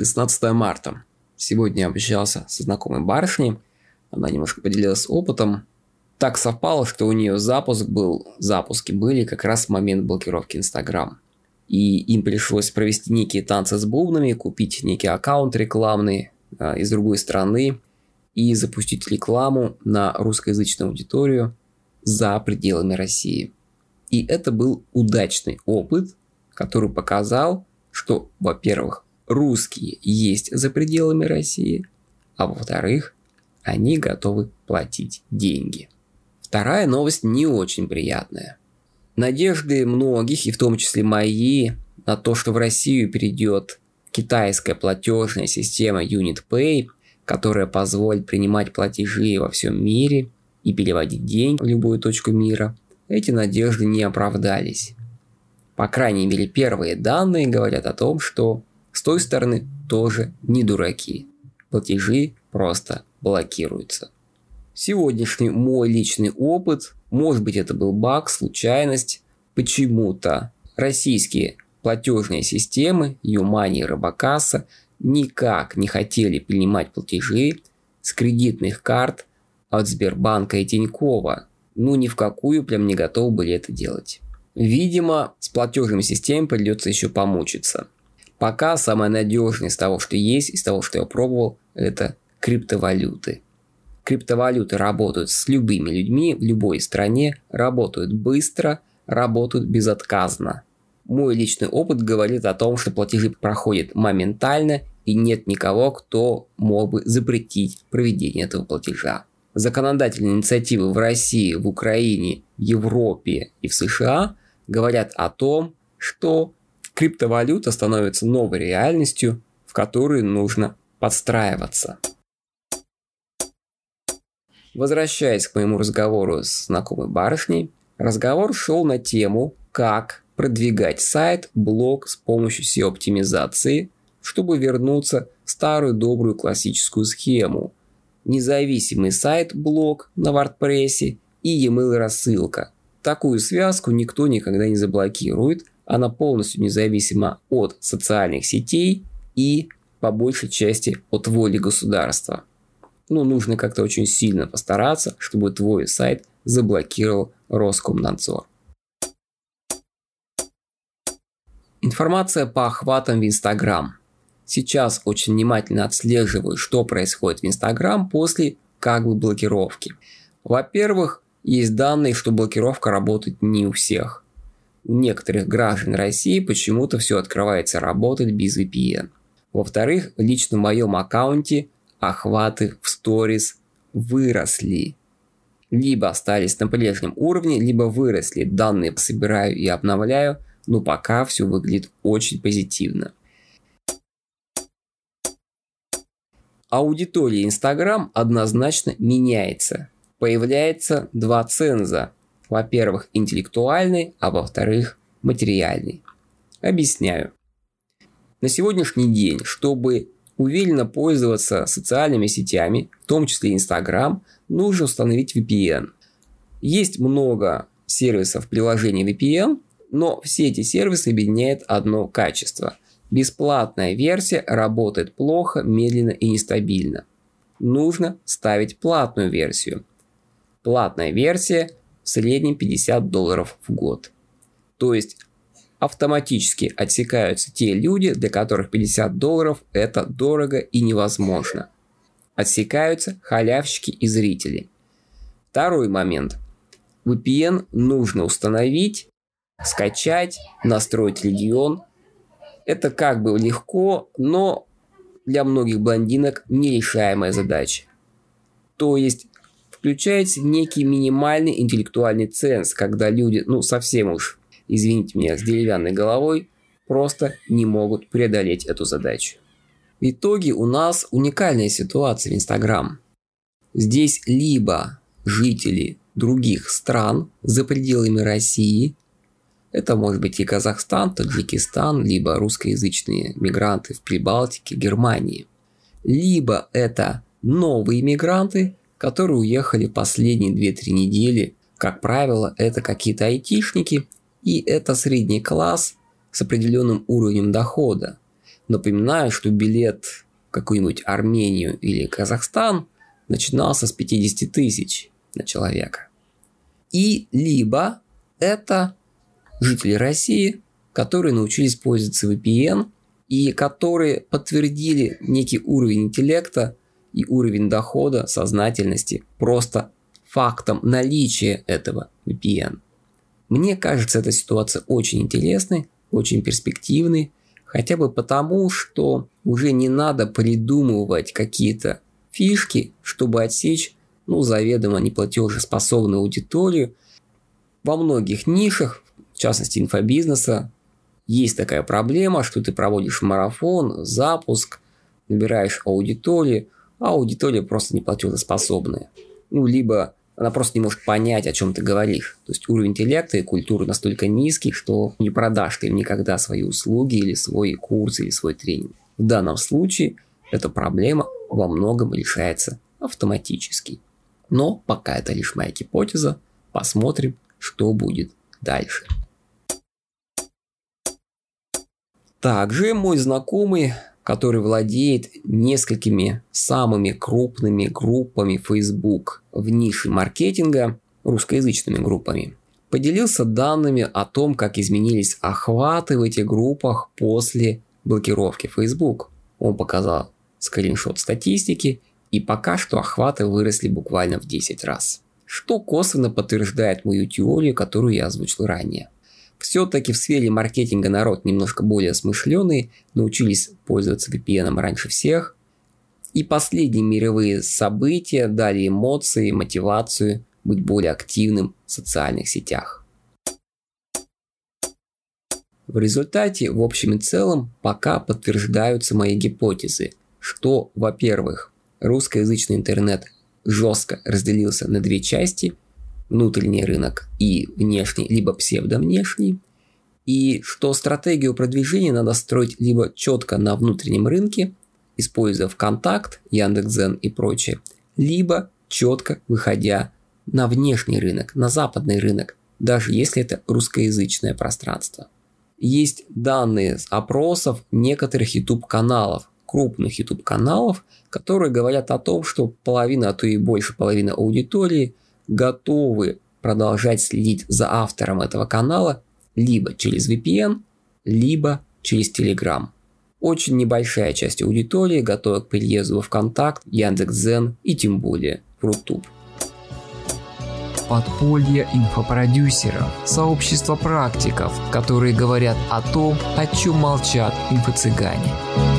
16 марта. Сегодня общался со знакомой барышней. Она немножко поделилась опытом. Так совпало, что у нее запуск был, запуски были как раз в момент блокировки Инстаграм. И им пришлось провести некие танцы с бубнами, купить некий аккаунт рекламный а, из другой страны и запустить рекламу на русскоязычную аудиторию за пределами России. И это был удачный опыт, который показал, что, во-первых, русские есть за пределами России, а во-вторых, они готовы платить деньги. Вторая новость не очень приятная. Надежды многих, и в том числе мои, на то, что в Россию перейдет китайская платежная система UnitPay, которая позволит принимать платежи во всем мире и переводить деньги в любую точку мира, эти надежды не оправдались. По крайней мере, первые данные говорят о том, что с той стороны тоже не дураки. Платежи просто блокируются. Сегодняшний мой личный опыт, может быть это был баг, случайность, почему-то российские платежные системы Юмани и Робокасса никак не хотели принимать платежи с кредитных карт от Сбербанка и Тинькова. Ну ни в какую прям не готовы были это делать. Видимо, с платежными системами придется еще помучиться. Пока самое надежное из того, что есть, из того, что я пробовал, это криптовалюты. Криптовалюты работают с любыми людьми в любой стране, работают быстро, работают безотказно. Мой личный опыт говорит о том, что платежи проходят моментально и нет никого, кто мог бы запретить проведение этого платежа. Законодательные инициативы в России, в Украине, Европе и в США говорят о том, что криптовалюта становится новой реальностью, в которую нужно подстраиваться. Возвращаясь к моему разговору с знакомой барышней, разговор шел на тему, как продвигать сайт, блог с помощью SEO-оптимизации, чтобы вернуться в старую добрую классическую схему. Независимый сайт, блог на WordPress и e-mail рассылка. Такую связку никто никогда не заблокирует, она полностью независима от социальных сетей и по большей части от воли государства. Ну, нужно как-то очень сильно постараться, чтобы твой сайт заблокировал Роскомнадзор. Информация по охватам в Инстаграм. Сейчас очень внимательно отслеживаю, что происходит в Инстаграм после как бы блокировки. Во-первых, есть данные, что блокировка работает не у всех. У некоторых граждан России почему-то все открывается работать без VPN. Во-вторых, лично в моем аккаунте охваты в сторис выросли. Либо остались на прежнем уровне, либо выросли. Данные собираю и обновляю, но пока все выглядит очень позитивно. Аудитория Instagram однозначно меняется. Появляется два ценза. Во-первых, интеллектуальный, а во-вторых, материальный. Объясняю. На сегодняшний день, чтобы уверенно пользоваться социальными сетями, в том числе Instagram, нужно установить VPN. Есть много сервисов приложений VPN, но все эти сервисы объединяет одно качество. Бесплатная версия работает плохо, медленно и нестабильно. Нужно ставить платную версию. Платная версия среднем 50 долларов в год. То есть автоматически отсекаются те люди, для которых 50 долларов это дорого и невозможно. Отсекаются халявщики и зрители. Второй момент. VPN нужно установить, скачать, настроить регион. Это как бы легко, но для многих блондинок нерешаемая задача. То есть включается некий минимальный интеллектуальный ценз, когда люди, ну совсем уж извините меня, с деревянной головой, просто не могут преодолеть эту задачу. В итоге у нас уникальная ситуация в Инстаграм. Здесь либо жители других стран за пределами России, это может быть и Казахстан, Таджикистан, либо русскоязычные мигранты в Прибалтике, Германии. Либо это новые мигранты, которые уехали последние 2-3 недели. Как правило, это какие-то айтишники и это средний класс с определенным уровнем дохода. Напоминаю, что билет в какую-нибудь Армению или Казахстан начинался с 50 тысяч на человека. И либо это жители России, которые научились пользоваться VPN и которые подтвердили некий уровень интеллекта и уровень дохода, сознательности просто фактом наличия этого VPN. Мне кажется, эта ситуация очень интересной, очень перспективной, хотя бы потому, что уже не надо придумывать какие-то фишки, чтобы отсечь ну, заведомо неплатежеспособную аудиторию. Во многих нишах, в частности инфобизнеса, есть такая проблема, что ты проводишь марафон, запуск, набираешь аудиторию, а аудитория просто неплатежеспособная. Ну, либо она просто не может понять, о чем ты говоришь. То есть уровень интеллекта и культуры настолько низкий, что не продашь ты им никогда свои услуги или свой курс или свой тренинг. В данном случае эта проблема во многом решается автоматически. Но пока это лишь моя гипотеза, посмотрим, что будет дальше. Также мой знакомый который владеет несколькими самыми крупными группами Facebook в нише маркетинга, русскоязычными группами, поделился данными о том, как изменились охваты в этих группах после блокировки Facebook. Он показал скриншот статистики, и пока что охваты выросли буквально в 10 раз. Что косвенно подтверждает мою теорию, которую я озвучил ранее – все-таки в сфере маркетинга народ немножко более смышленый, научились пользоваться VPN раньше всех. И последние мировые события дали эмоции, мотивацию быть более активным в социальных сетях. В результате, в общем и целом, пока подтверждаются мои гипотезы, что, во-первых, русскоязычный интернет жестко разделился на две части – внутренний рынок и внешний, либо псевдовнешний, и что стратегию продвижения надо строить либо четко на внутреннем рынке, используя ВКонтакт, Яндекс.Зен и прочее, либо четко выходя на внешний рынок, на западный рынок, даже если это русскоязычное пространство. Есть данные с опросов некоторых YouTube-каналов, крупных YouTube-каналов, которые говорят о том, что половина, а то и больше половины аудитории готовы продолжать следить за автором этого канала либо через VPN, либо через Telegram. Очень небольшая часть аудитории готова к переезду во ВКонтакт, Яндекс.Зен и тем более в Рутуб. Подполье инфопродюсеров, сообщество практиков, которые говорят о том, о чем молчат инфо-цыгане.